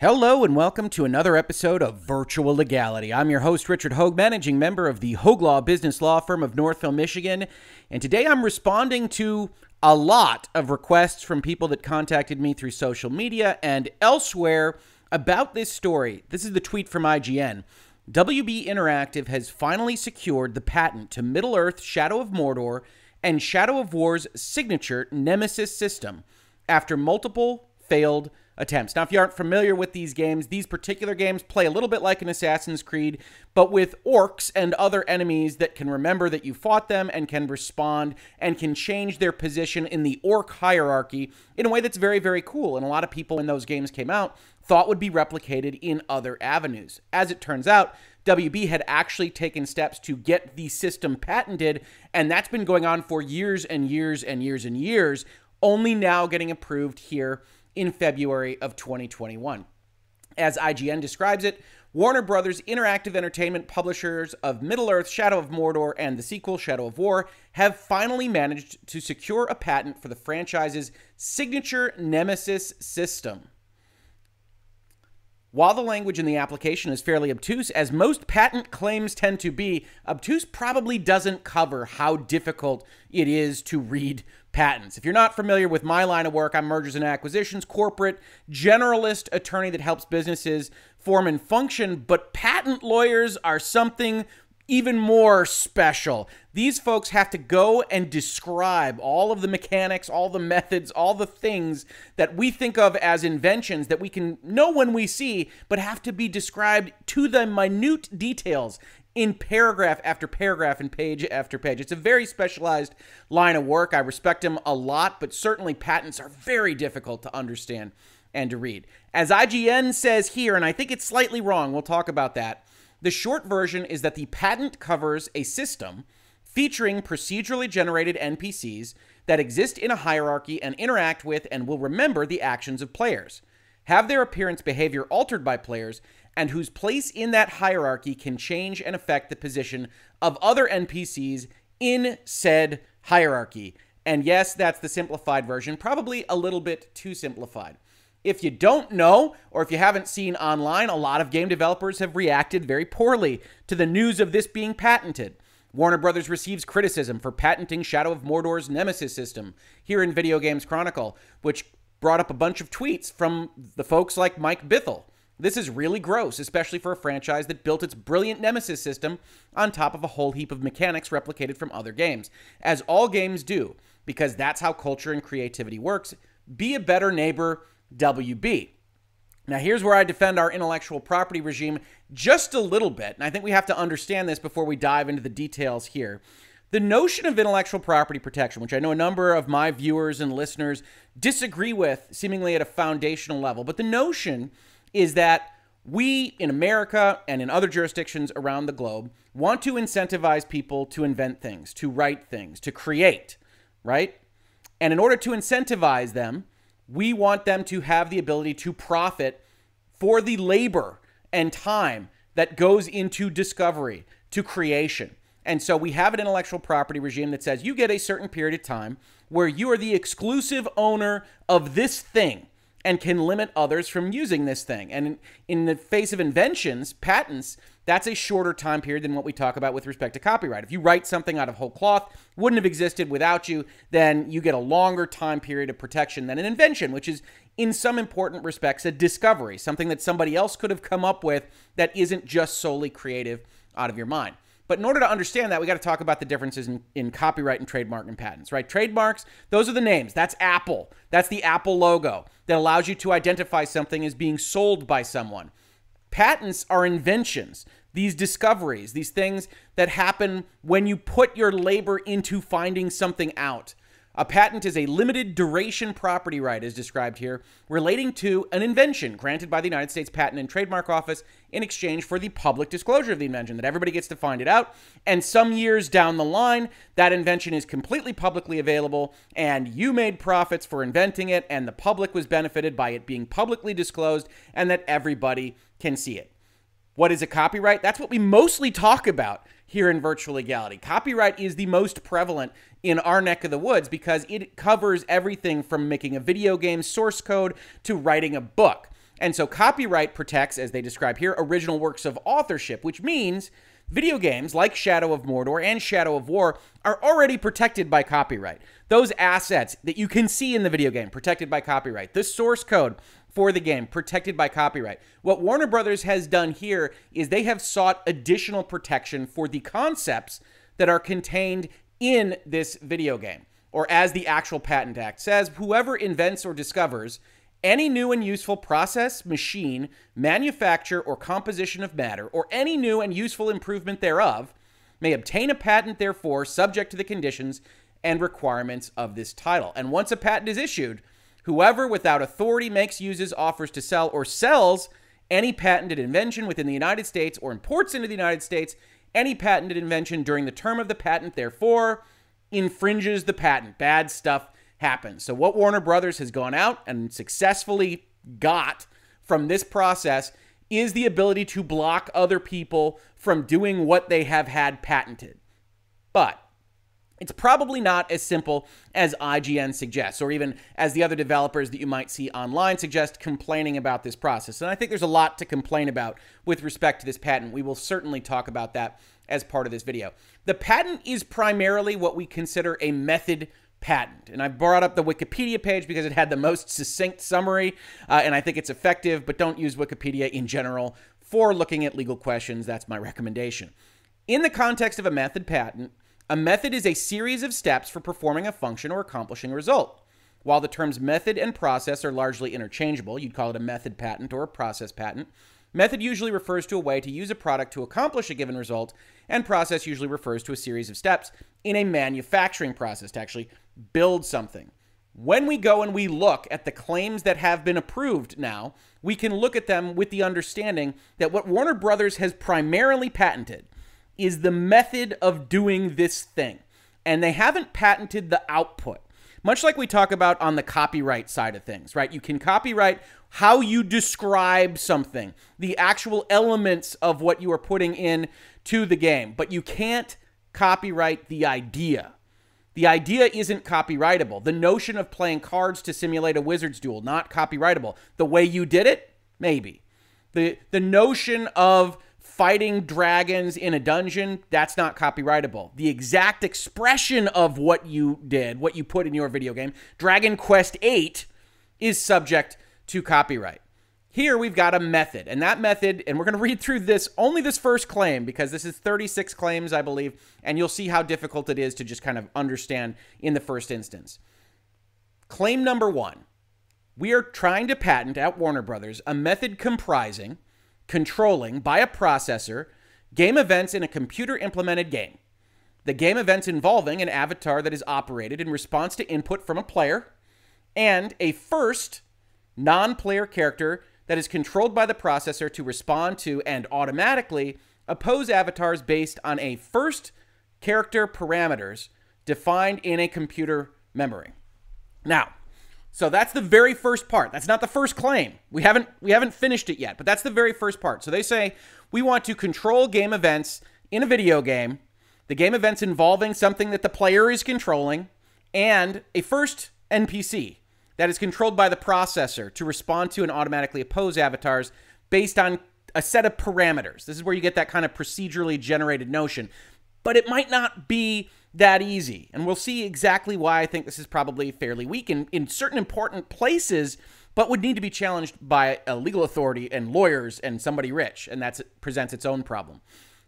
Hello and welcome to another episode of Virtual Legality. I'm your host, Richard Hoeg, managing member of the Hoeg Law Business Law Firm of Northville, Michigan. And today I'm responding to a lot of requests from people that contacted me through social media and elsewhere about this story. This is the tweet from IGN. WB Interactive has finally secured the patent to Middle Earth Shadow of Mordor and Shadow of War's signature Nemesis system after multiple failed attempts. Now, if you aren't familiar with these games, these particular games play a little bit like an Assassin's Creed, but with orcs and other enemies that can remember that you fought them and can respond and can change their position in the orc hierarchy in a way that's very, very cool. And a lot of people, when those games came out, thought would be replicated in other avenues. As it turns out, WB had actually taken steps to get the system patented, and that's been going on for years and years and years and years, only now getting approved here in February of 2021. As IGN describes it, Warner Brothers Interactive Entertainment, publishers of Middle Earth, Shadow of Mordor, and the sequel, Shadow of War, have finally managed to secure a patent for the franchise's signature Nemesis system. While the language in the application is fairly obtuse, as most patent claims tend to be, obtuse probably doesn't cover how difficult it is to read patents. If you're not familiar with my line of work, I'm mergers and acquisitions, corporate, generalist attorney that helps businesses form and function, but patent lawyers are something even more special. These folks have to go and describe all of the mechanics, all the methods, all the things that we think of as inventions that we can know when we see, but have to be described to the minute details in paragraph after paragraph and page after page. It's a very specialized line of work. I respect him a lot, but certainly patents are very difficult to understand and to read. As IGN says here, and I think it's slightly wrong, we'll talk about that. The short version is that the patent covers a system featuring procedurally generated NPCs that exist in a hierarchy and interact with and will remember the actions of players, have their appearance behavior altered by players, and whose place in that hierarchy can change and affect the position of other NPCs in said hierarchy. And yes, that's the simplified version, probably a little bit too simplified. If you don't know, or if you haven't seen online, a lot of game developers have reacted very poorly to the news of this being patented. Warner Brothers receives criticism for patenting Shadow of Mordor's Nemesis system here in Video Games Chronicle, which brought up a bunch of tweets from the folks like Mike Bithell. This is really gross, especially for a franchise that built its brilliant Nemesis system on top of a whole heap of mechanics replicated from other games, as all games do, because that's how culture and creativity works. Be a better neighbor WB. Now, here's where I defend our intellectual property regime just a little bit, and I think we have to understand this before we dive into the details here. The notion of intellectual property protection, which I know a number of my viewers and listeners disagree with, seemingly at a foundational level, but the notion is that we in America and in other jurisdictions around the globe want to incentivize people to invent things, to write things, to create, right? And in order to incentivize them, we want them to have the ability to profit for the labor and time that goes into discovery, to creation. And so we have an intellectual property regime that says you get a certain period of time where you are the exclusive owner of this thing and can limit others from using this thing. And in, the face of inventions, patents, that's a shorter time period than what we talk about with respect to copyright. If you write something out of whole cloth, wouldn't have existed without you, then you get a longer time period of protection than an invention, which is in some important respects a discovery, something that somebody else could have come up with that isn't just solely creative out of your mind. But in order to understand that, we got to talk about the differences in, in copyright and trademark and patents, right? Trademarks, those are the names. That's Apple. That's the Apple logo that allows you to identify something as being sold by someone. Patents are inventions, these discoveries, these things that happen when you put your labor into finding something out. A patent is a limited duration property right, as described here, relating to an invention granted by the United States Patent and Trademark Office in exchange for the public disclosure of the invention, that everybody gets to find it out. And some years down the line, that invention is completely publicly available, and you made profits for inventing it, and the public was benefited by it being publicly disclosed, and that everybody can see it. What is a copyright? That's what we mostly talk about here in virtual legality. Copyright is the most prevalent in our neck of the woods because it covers everything from making a video game source code to writing a book. And so copyright protects, as they describe here, original works of authorship, which means video games like Shadow of Mordor and Shadow of War are already protected by copyright. Those assets that you can see in the video game, protected by copyright. The source code for the game, protected by copyright. What Warner Brothers has done here is they have sought additional protection for the concepts that are contained in this video game. Or as the actual Patent Act says, whoever invents or discovers any new and useful process, machine, manufacture, or composition of matter, or any new and useful improvement thereof, may obtain a patent, therefore, subject to the conditions and requirements of this title. And once a patent is issued, whoever without authority makes, uses, offers to sell, or sells any patented invention within the United States or imports into the United States any patented invention during the term of the patent, therefore, infringes the patent. Bad stuff happens. So, what Warner Brothers has gone out and successfully got from this process is the ability to block other people from doing what they have had patented. But it's probably not as simple as IGN suggests, or even as the other developers that you might see online suggest complaining about this process. And I think there's a lot to complain about with respect to this patent. We will certainly talk about that as part of this video. The patent is primarily what we consider a method patent. And I brought up the Wikipedia page because it had the most succinct summary, uh, and I think it's effective, but don't use Wikipedia in general for looking at legal questions. That's my recommendation. In the context of a method patent, a method is a series of steps for performing a function or accomplishing a result. While the terms method and process are largely interchangeable, you'd call it a method patent or a process patent, Method usually refers to a way to use a product to accomplish a given result, and process usually refers to a series of steps in a manufacturing process to actually build something. When we go and we look at the claims that have been approved now, we can look at them with the understanding that what Warner Brothers has primarily patented is the method of doing this thing. And they haven't patented the output. Much like we talk about on the copyright side of things, right? You can copyright how you describe something, the actual elements of what you are putting in to the game, but you can't copyright the idea. The idea isn't copyrightable. The notion of playing cards to simulate a wizard's duel, not copyrightable. The way you did it, maybe. The the notion of fighting dragons in a dungeon, that's not copyrightable. The exact expression of what you did, what you put in your video game, Dragon Quest 8 is subject to copyright. Here we've got a method, and that method, and we're going to read through this, only this first claim, because this is 36 claims, I believe, and you'll see how difficult it is to just kind of understand in the first instance. Claim number one we are trying to patent at Warner Brothers a method comprising, controlling by a processor, game events in a computer implemented game. The game events involving an avatar that is operated in response to input from a player, and a first non player character that is controlled by the processor to respond to and automatically oppose avatars based on a first character parameters defined in a computer memory. Now, so that's the very first part. That's not the first claim. We haven't we haven't finished it yet, but that's the very first part. So they say we want to control game events in a video game, the game events involving something that the player is controlling and a first NPC that is controlled by the processor to respond to and automatically oppose avatars based on a set of parameters. This is where you get that kind of procedurally generated notion. But it might not be that easy. And we'll see exactly why I think this is probably fairly weak in, in certain important places, but would need to be challenged by a legal authority and lawyers and somebody rich. And that presents its own problem.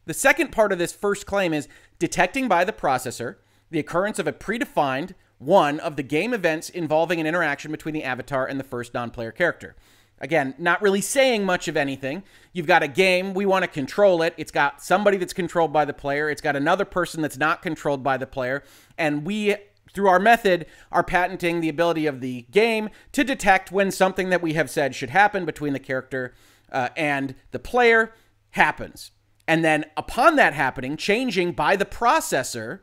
The second part of this first claim is detecting by the processor the occurrence of a predefined one of the game events involving an interaction between the avatar and the first non player character. Again, not really saying much of anything. You've got a game, we want to control it. It's got somebody that's controlled by the player, it's got another person that's not controlled by the player, and we through our method, are patenting the ability of the game to detect when something that we have said should happen between the character uh, and the player happens. And then, upon that happening, changing by the processor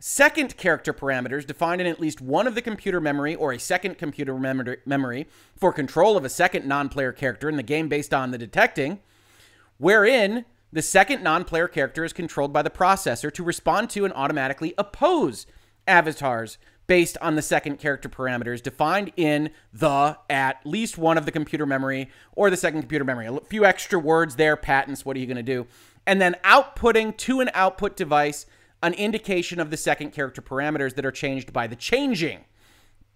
Second character parameters defined in at least one of the computer memory or a second computer memory for control of a second non player character in the game based on the detecting, wherein the second non player character is controlled by the processor to respond to and automatically oppose avatars based on the second character parameters defined in the at least one of the computer memory or the second computer memory. A few extra words there, patents, what are you going to do? And then outputting to an output device an indication of the second character parameters that are changed by the changing.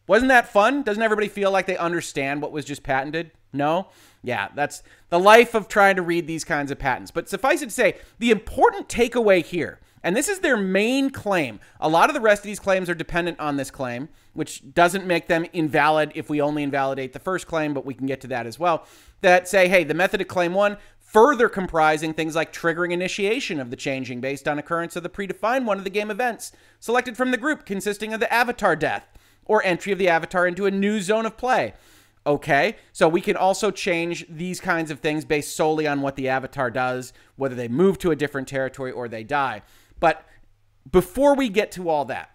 Wasn't that fun? Doesn't everybody feel like they understand what was just patented? No? Yeah, that's the life of trying to read these kinds of patents. But suffice it to say, the important takeaway here, and this is their main claim. A lot of the rest of these claims are dependent on this claim, which doesn't make them invalid if we only invalidate the first claim, but we can get to that as well. That say, hey, the method of claim one further comprising things like triggering initiation of the changing based on occurrence of the predefined one of the game events selected from the group consisting of the avatar death or entry of the avatar into a new zone of play. Okay, so we can also change these kinds of things based solely on what the avatar does, whether they move to a different territory or they die. But before we get to all that,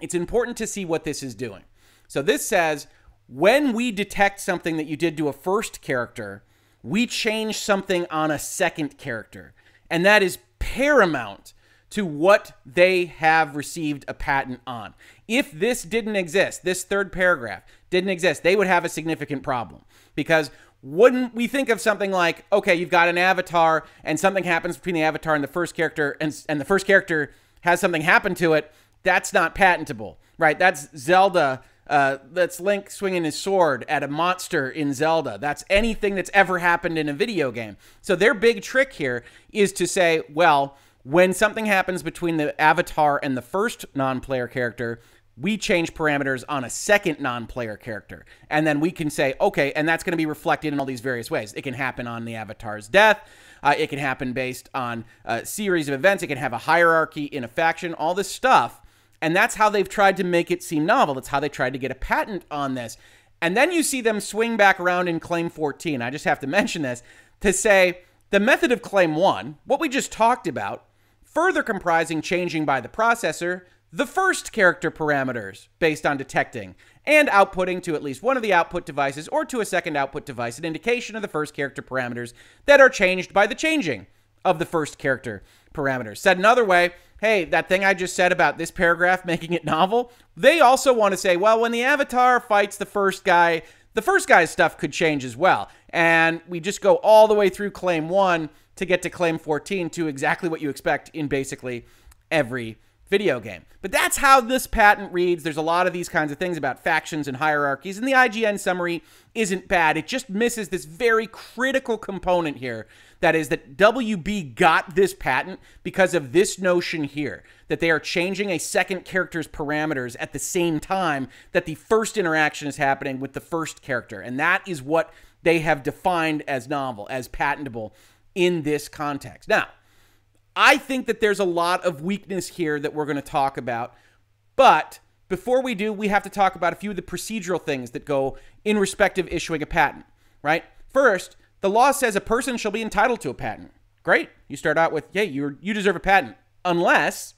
it's important to see what this is doing. So this says when we detect something that you did to a first character, we change something on a second character. And that is paramount to what they have received a patent on. If this didn't exist, this third paragraph didn't exist, they would have a significant problem. Because wouldn't we think of something like, okay, you've got an avatar and something happens between the avatar and the first character, and, and the first character has something happen to it? That's not patentable, right? That's Zelda uh, that's Link swinging his sword at a monster in Zelda. That's anything that's ever happened in a video game. So their big trick here is to say, well, when something happens between the avatar and the first non-player character, we change parameters on a second non-player character. And then we can say, okay, and that's going to be reflected in all these various ways. It can happen on the avatar's death. Uh, it can happen based on a series of events. It can have a hierarchy in a faction, all this stuff and that's how they've tried to make it seem novel. That's how they tried to get a patent on this. And then you see them swing back around in Claim 14. I just have to mention this to say the method of Claim 1, what we just talked about, further comprising changing by the processor the first character parameters based on detecting and outputting to at least one of the output devices or to a second output device an indication of the first character parameters that are changed by the changing of the first character parameters. Said another way, hey, that thing I just said about this paragraph making it novel, they also want to say, well, when the avatar fights the first guy, the first guy's stuff could change as well. And we just go all the way through claim one to get to claim 14 to exactly what you expect in basically every video game. But that's how this patent reads. There's a lot of these kinds of things about factions and hierarchies, and the IGN summary isn't bad. It just misses this very critical component here that is that WB got this patent because of this notion here that they are changing a second character's parameters at the same time that the first interaction is happening with the first character. And that is what they have defined as novel, as patentable in this context. Now, I think that there's a lot of weakness here that we're going to talk about. But before we do, we have to talk about a few of the procedural things that go in respect of issuing a patent, right? First, the law says a person shall be entitled to a patent. Great. You start out with, yeah, you you deserve a patent. Unless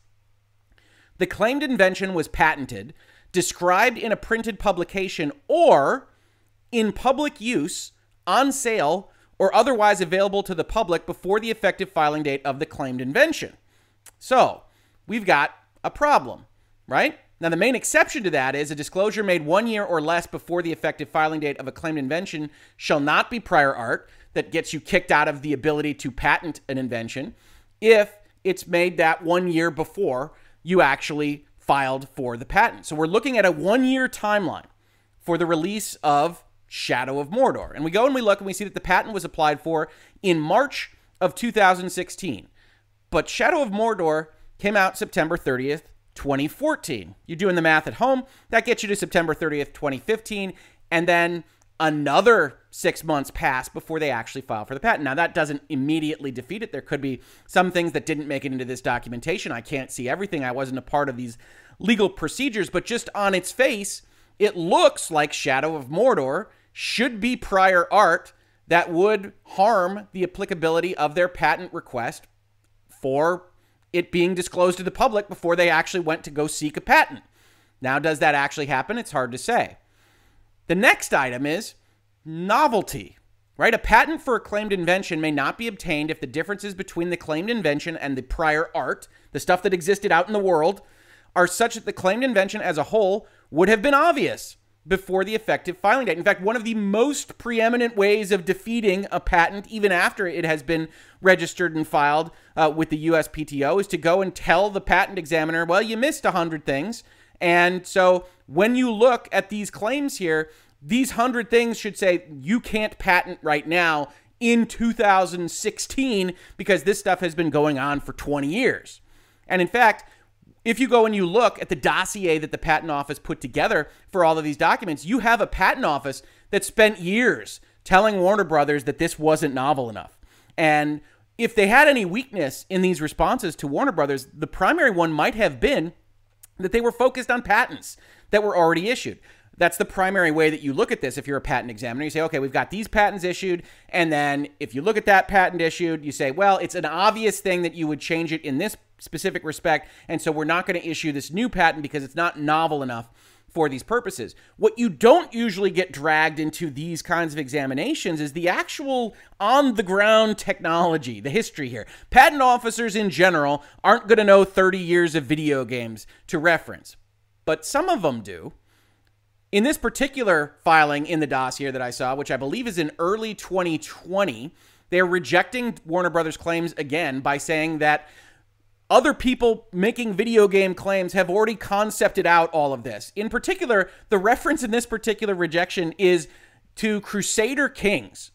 the claimed invention was patented, described in a printed publication, or in public use, on sale, or otherwise available to the public before the effective filing date of the claimed invention. So, we've got a problem, right? Now, the main exception to that is a disclosure made one year or less before the effective filing date of a claimed invention shall not be prior art that gets you kicked out of the ability to patent an invention if it's made that one year before you actually filed for the patent. So we're looking at a one year timeline for the release of Shadow of Mordor. And we go and we look and we see that the patent was applied for in March of 2016. But Shadow of Mordor came out September 30th, 2014. You're doing the math at home. That gets you to September 30th, 2015. And then another six months pass before they actually file for the patent. Now, that doesn't immediately defeat it. There could be some things that didn't make it into this documentation. I can't see everything. I wasn't a part of these legal procedures, but just on its face, it looks like Shadow of Mordor should be prior art that would harm the applicability of their patent request for it being disclosed to the public before they actually went to go seek a patent. Now, does that actually happen? It's hard to say. The next item is novelty, right? A patent for a claimed invention may not be obtained if the differences between the claimed invention and the prior art, the stuff that existed out in the world, are such that the claimed invention as a whole would have been obvious before the effective filing date. In fact, one of the most preeminent ways of defeating a patent, even after it has been registered and filed uh, with the USPTO, is to go and tell the patent examiner, well, you missed 100 things. And so when you look at these claims here, these 100 things should say you can't patent right now in 2016 because this stuff has been going on for 20 years. And in fact, if you go and you look at the dossier that the patent office put together for all of these documents, you have a patent office that spent years telling Warner Brothers that this wasn't novel enough. And if they had any weakness in these responses to Warner Brothers, the primary one might have been that they were focused on patents that were already issued. That's the primary way that you look at this if you're a patent examiner. You say, okay, we've got these patents issued. And then if you look at that patent issued, you say, well, it's an obvious thing that you would change it in this specific respect. And so we're not going to issue this new patent because it's not novel enough for these purposes. What you don't usually get dragged into these kinds of examinations is the actual on the ground technology, the history here. Patent officers in general aren't going to know 30 years of video games to reference, but some of them do. In this particular filing in the dossier that I saw, which I believe is in early 2020, they're rejecting Warner Brothers' claims again by saying that other people making video game claims have already concepted out all of this. In particular, the reference in this particular rejection is to Crusader Kings,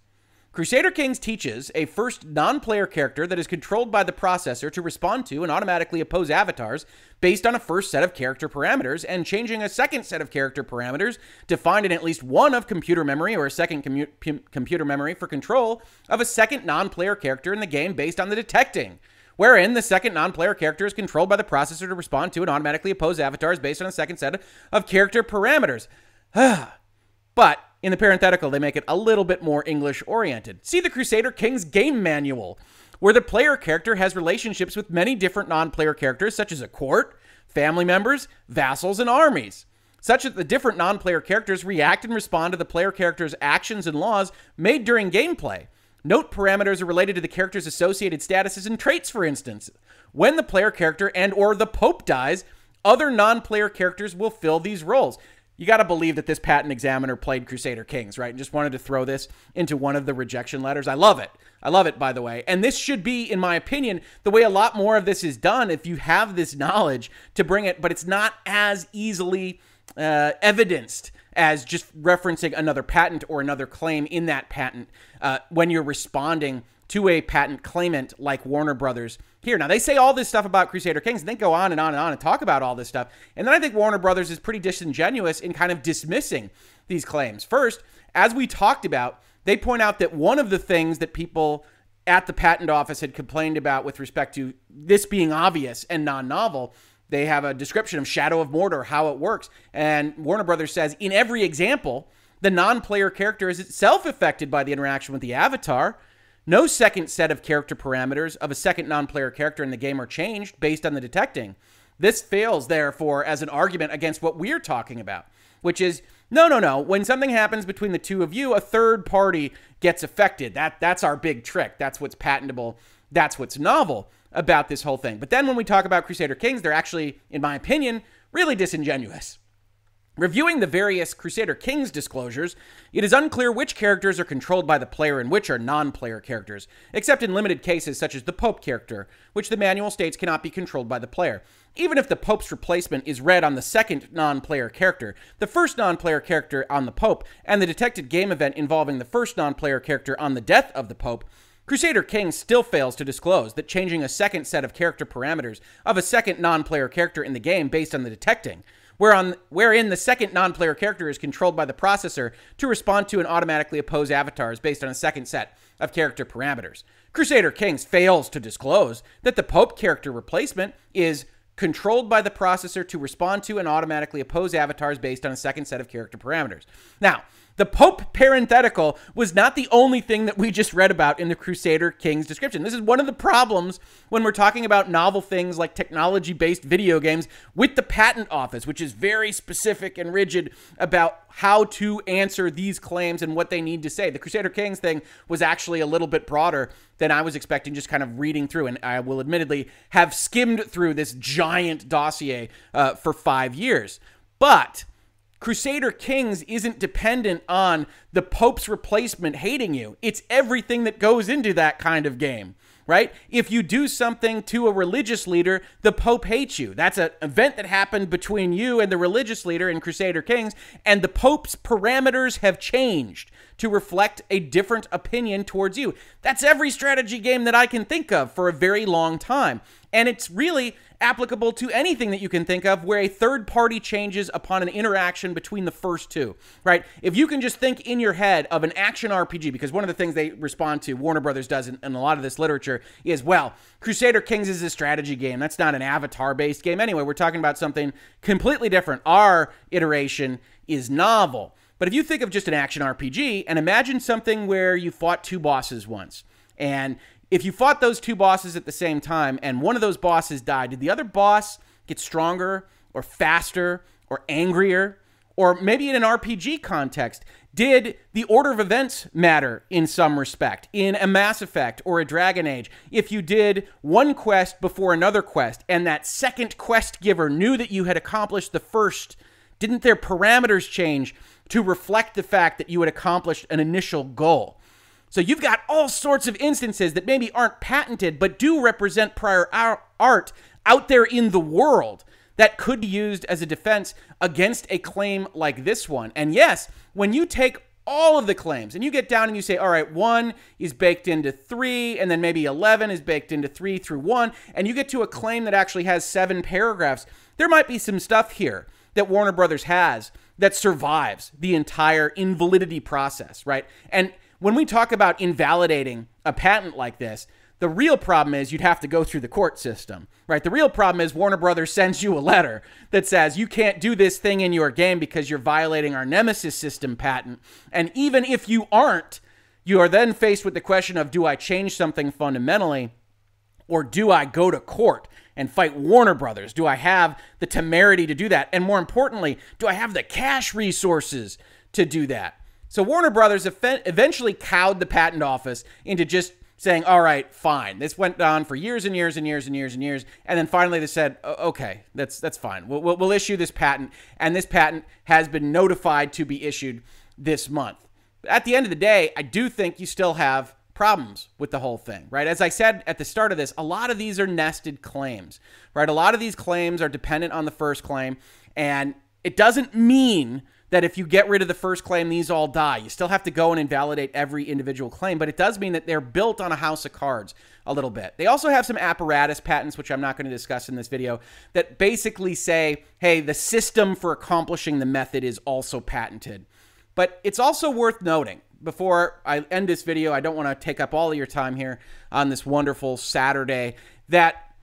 Crusader Kings teaches a first non player character that is controlled by the processor to respond to and automatically oppose avatars based on a first set of character parameters, and changing a second set of character parameters defined in at least one of computer memory or a second commu- computer memory for control of a second non player character in the game based on the detecting. Wherein the second non player character is controlled by the processor to respond to and automatically oppose avatars based on a second set of character parameters. Ah, but in the parenthetical, they make it a little bit more English oriented. See the Crusader Kings game manual, where the player character has relationships with many different non player characters, such as a court, family members, vassals, and armies, such that the different non player characters react and respond to the player character's actions and laws made during gameplay. Note parameters are related to the character's associated statuses and traits, for instance. When the player character and or the pope dies, other non-player characters will fill these roles you got to believe that this patent examiner played Crusader Kings, right? And just wanted to throw this into one of the rejection letters. I love it. I love it, by the way. And this should be, in my opinion, the way a lot more of this is done if you have this knowledge to bring it, but it's not as easily uh, evidenced as just referencing another patent or another claim in that patent uh, when you're responding to a patent claimant like Warner Brothers here. Now, they say all this stuff about Crusader Kings, and they go on and on and on and talk about all this stuff. And then I think Warner Brothers is pretty disingenuous in kind of dismissing these claims. First, as we talked about, they point out that one of the things that people at the patent office had complained about with respect to this being obvious and non novel. They have a description of Shadow of Mordor, how it works. And Warner Brothers says in every example, the non player character is itself affected by the interaction with the avatar. No second set of character parameters of a second non player character in the game are changed based on the detecting. This fails, therefore, as an argument against what we're talking about, which is no, no, no. When something happens between the two of you, a third party gets affected. That that's our big trick. That's what's patentable. That's what's novel about this whole thing. But then when we talk about Crusader Kings, they're actually, in my opinion, really disingenuous. Reviewing the various Crusader Kings disclosures, it is unclear which characters are controlled by the player and which are non player characters, except in limited cases such as the Pope character, which the manual states cannot be controlled by the player. Even if the Pope's replacement is read on the second non player character, the first non player character on the Pope, and the detected game event involving the first non player character on the death of the Pope, Crusader Kings still fails to disclose that changing a second set of character parameters of a second non player character in the game based on the detecting wherein the second non player character is controlled by the processor to respond to and automatically oppose avatars based on a second set of character parameters. Crusader Kings fails to disclose that the Pope character replacement is controlled by the processor to respond to and automatically oppose avatars based on a second set of character parameters. Now, The Pope parenthetical was not the only thing that we just read about in the Crusader Kings description. This is one of the problems when we're talking about novel things like technology based video games with the patent office, which is very specific and rigid about how to answer these claims and what they need to say. The Crusader Kings thing was actually a little bit broader than I was expecting, just kind of reading through. And I will admittedly have skimmed through this giant dossier uh, for five years. But Crusader Kings isn't dependent on the Pope's replacement hating you. It's everything that goes into that kind of game, right? If you do something to a religious leader, the Pope hates you. That's an event that happened between you and the religious leader in Crusader Kings, and the Pope's parameters have changed to reflect a different opinion towards you. That's every strategy game that I can think of for a very long time. And it's really applicable to anything that you can think of where a third party changes upon an interaction between the first two, right? If you can just think in your head of an action RPG, because one of the things they respond to, Warner Brothers does in, in a lot of this literature, is well, Crusader Kings is a strategy game. That's not an avatar based game. Anyway, we're talking about something completely different. Our iteration is novel. But if you think of just an action RPG and imagine something where you fought two bosses once and if you fought those two bosses at the same time and one of those bosses died, did the other boss get stronger or faster or angrier? Or maybe in an RPG context, did the order of events matter in some respect? In a Mass Effect or a Dragon Age, if you did one quest before another quest and that second quest giver knew that you had accomplished the first, didn't their parameters change to reflect the fact that you had accomplished an initial goal? So you've got all sorts of instances that maybe aren't patented, but do represent prior art out there in the world that could be used as a defense against a claim like this one. And yes, when you take all of the claims and you get down and you say, all right, one is baked into three, and then maybe 11 is baked into three through one, and you get to a claim that actually has seven paragraphs, there might be some stuff here that Warner Brothers has that survives the entire invalidity process, right? And when we talk about invalidating a patent like this, the real problem is you'd have to go through the court system, right? The real problem is Warner Brothers sends you a letter that says you can't do this thing in your game because you're violating our Nemesis system patent. And even if you aren't, you are then faced with the question of do I change something fundamentally or do I go to court and fight Warner Brothers? Do I have the temerity to do that? And more importantly, do I have the cash resources to do that? So Warner Brothers eventually cowed the patent office into just saying, all right, fine. This went on for years and years and years and years and years. And then finally they said, okay, that's, that's fine. We'll, we'll, issue this patent. And this patent has been notified to be issued this month. At the end of the day, I do think you still have problems with the whole thing, right? As I said at the start of this, a lot of these are nested claims, right? A lot of these claims are dependent on the first claim. And it doesn't mean that if you get rid of the first claim, these all die. You still have to go and invalidate every individual claim, but it does mean that they're built on a house of cards a little bit. They also have some apparatus patents, which I'm not going to discuss in this video, that basically say, hey, the system for accomplishing the method is also patented. But it's also worth noting before I end this video, I don't want to take up all of your time here on this wonderful Saturday, that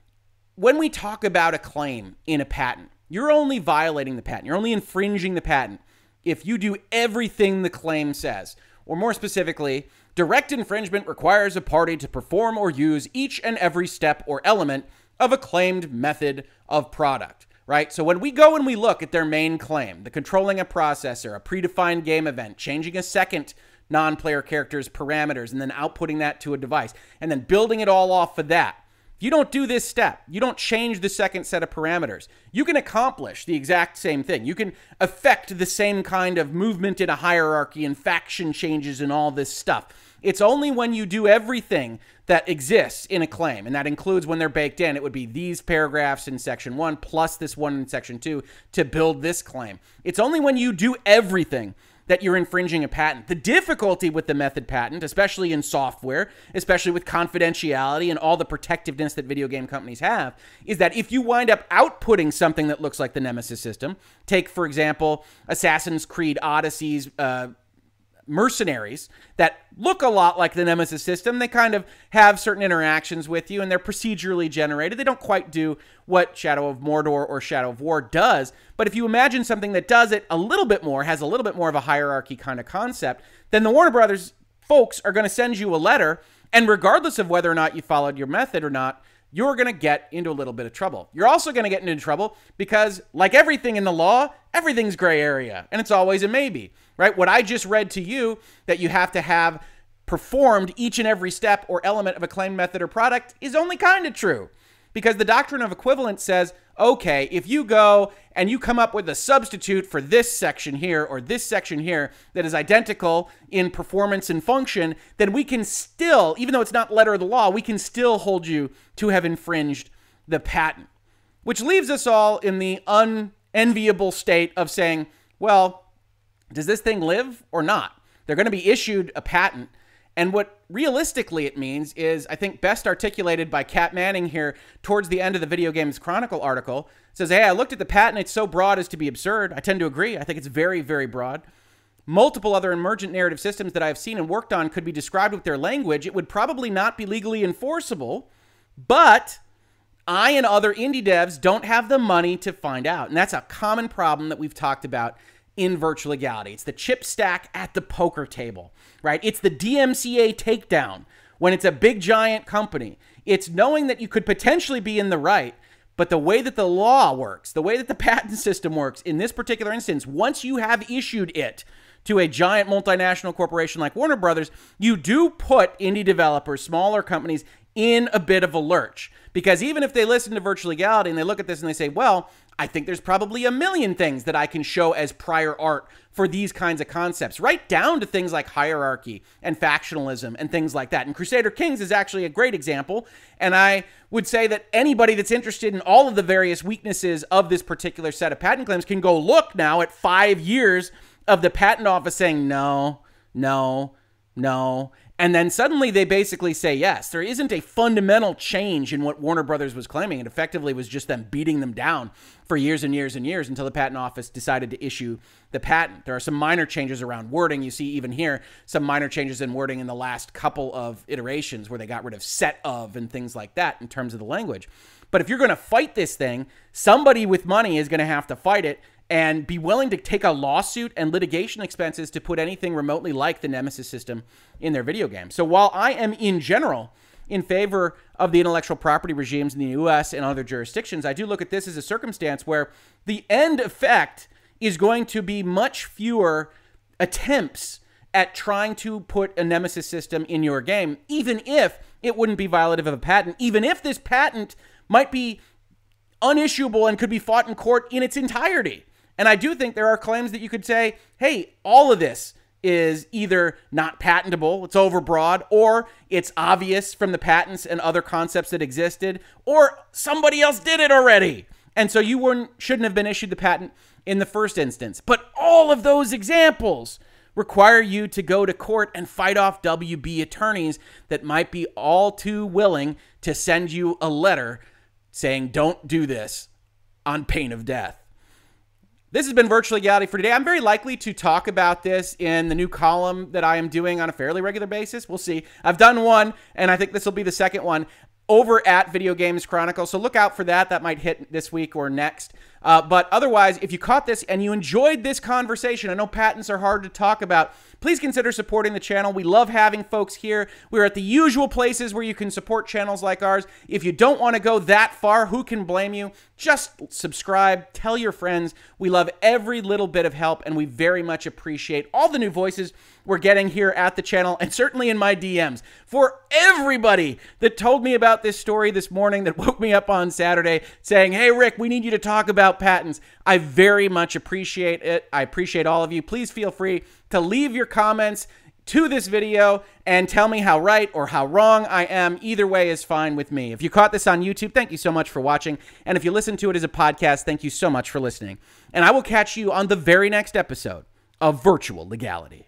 when we talk about a claim in a patent, you're only violating the patent. You're only infringing the patent if you do everything the claim says. Or more specifically, direct infringement requires a party to perform or use each and every step or element of a claimed method of product, right? So when we go and we look at their main claim, the controlling a processor, a predefined game event, changing a second non player character's parameters, and then outputting that to a device, and then building it all off of that if you don't do this step, you don't change the second set of parameters, you can accomplish the exact same thing. You can affect the same kind of movement in a hierarchy and faction changes and all this stuff. It's only when you do everything that exists in a claim, and that includes when they're baked in. It would be these paragraphs in section one plus this one in section two to build this claim. It's only when you do everything that you're infringing a patent. The difficulty with the method patent, especially in software, especially with confidentiality and all the protectiveness that video game companies have, is that if you wind up outputting something that looks like the Nemesis system, take, for example, Assassin's Creed Odyssey's. Uh, mercenaries that look a lot like the Nemesis system. They kind of have certain interactions with you and they're procedurally generated. They don't quite do what Shadow of Mordor or Shadow of War does. But if you imagine something that does it a little bit more, has a little bit more of a hierarchy kind of concept, then the Warner Brothers folks are going to send you a letter. And regardless of whether or not you followed your method or not, you're going to get into a little bit of trouble. You're also going to get into trouble because, like everything in the law, everything's gray area and it's always a maybe, right? What I just read to you that you have to have performed each and every step or element of a claim method or product is only kind of true because the doctrine of equivalence says okay, if you go and you come up with a substitute for this section here or this section here that is identical in performance and function, then we can still, even though it's not letter of the law, we can still hold you to have infringed the patent. Which leaves us all in the unenviable state of saying, well, does this thing live or not? They're going to be issued a patent and what realistically it means is, I think, best articulated by Kat Manning here towards the end of the Video Games Chronicle article. Says, Hey, I looked at the patent. It's so broad as to be absurd. I tend to agree. I think it's very, very broad. Multiple other emergent narrative systems that I've seen and worked on could be described with their language. It would probably not be legally enforceable, but I and other indie devs don't have the money to find out. And that's a common problem that we've talked about in virtual legality. It's the chip stack at the poker table, right? It's the DMCA takedown when it's a big giant company. It's knowing that you could potentially be in the right, but the way that the law works, the way that the patent system works in this particular instance, once you have issued it to a giant multinational corporation like Warner Brothers, you do put indie developers, smaller companies in a bit of a lurch. Because even if they listen to virtual legality and they look at this and they say, well, I think there's probably a million things that I can show as prior art for these kinds of concepts, right down to things like hierarchy and factionalism and things like that. And Crusader Kings is actually a great example. And I would say that anybody that's interested in all of the various weaknesses of this particular set of patent claims can go look now at five years of the patent office saying no, no, no. And then suddenly they basically say yes. There isn't a fundamental change in what Warner Brothers was claiming. It effectively was just them beating them down for years and years and years until the patent office decided to issue the patent. There are some minor changes around wording. You see, even here, some minor changes in wording in the last couple of iterations where they got rid of set of and things like that in terms of the language. But if you're going to fight this thing, somebody with money is going to have to fight it and be willing to take a lawsuit and litigation expenses to put anything remotely like the Nemesis system in their video game. So while I am in general in favor of the intellectual property regimes in the US and other jurisdictions, I do look at this as a circumstance where the end effect is going to be much fewer attempts at trying to put a Nemesis system in your game, even if it wouldn't be violative of a patent, even if this patent might be unissuable and could be fought in court in its entirety. And I do think there are claims that you could say, hey, all of this is either not patentable, it's overbroad, or it's obvious from the patents and other concepts that existed, or somebody else did it already. And so you weren't, shouldn't have been issued the patent in the first instance. But all of those examples require you to go to court and fight off WB attorneys that might be all too willing to send you a letter saying, don't do this on pain of death. This has been Virtual Legality for today. I'm very likely to talk about this in the new column that I am doing on a fairly regular basis. We'll see. I've done one, and I think this will be the second one over at Video Games Chronicle. So look out for that. That might hit this week or next. Uh, but otherwise, if you caught this and you enjoyed this conversation, I know patents are hard to talk about please consider supporting the channel. We love having folks here. We're at the usual places where you can support channels like ours. If you don't want to go that far, who can blame you? Just subscribe, tell your friends. We love every little bit of help, and we very much appreciate all the new voices we're getting here at the channel and certainly in my DMs. For everybody that told me about this story this morning that woke me up on Saturday saying, Hey, Rick, we need you to talk about patents. I very much appreciate it. I appreciate all of you. Please feel free to leave your comments to this video and tell me how right or how wrong I am. Either way is fine with me. If you caught this on YouTube, thank you so much for watching. And if you listen to it as a podcast, thank you so much for listening. And I will catch you on the very next episode of Virtual Legality.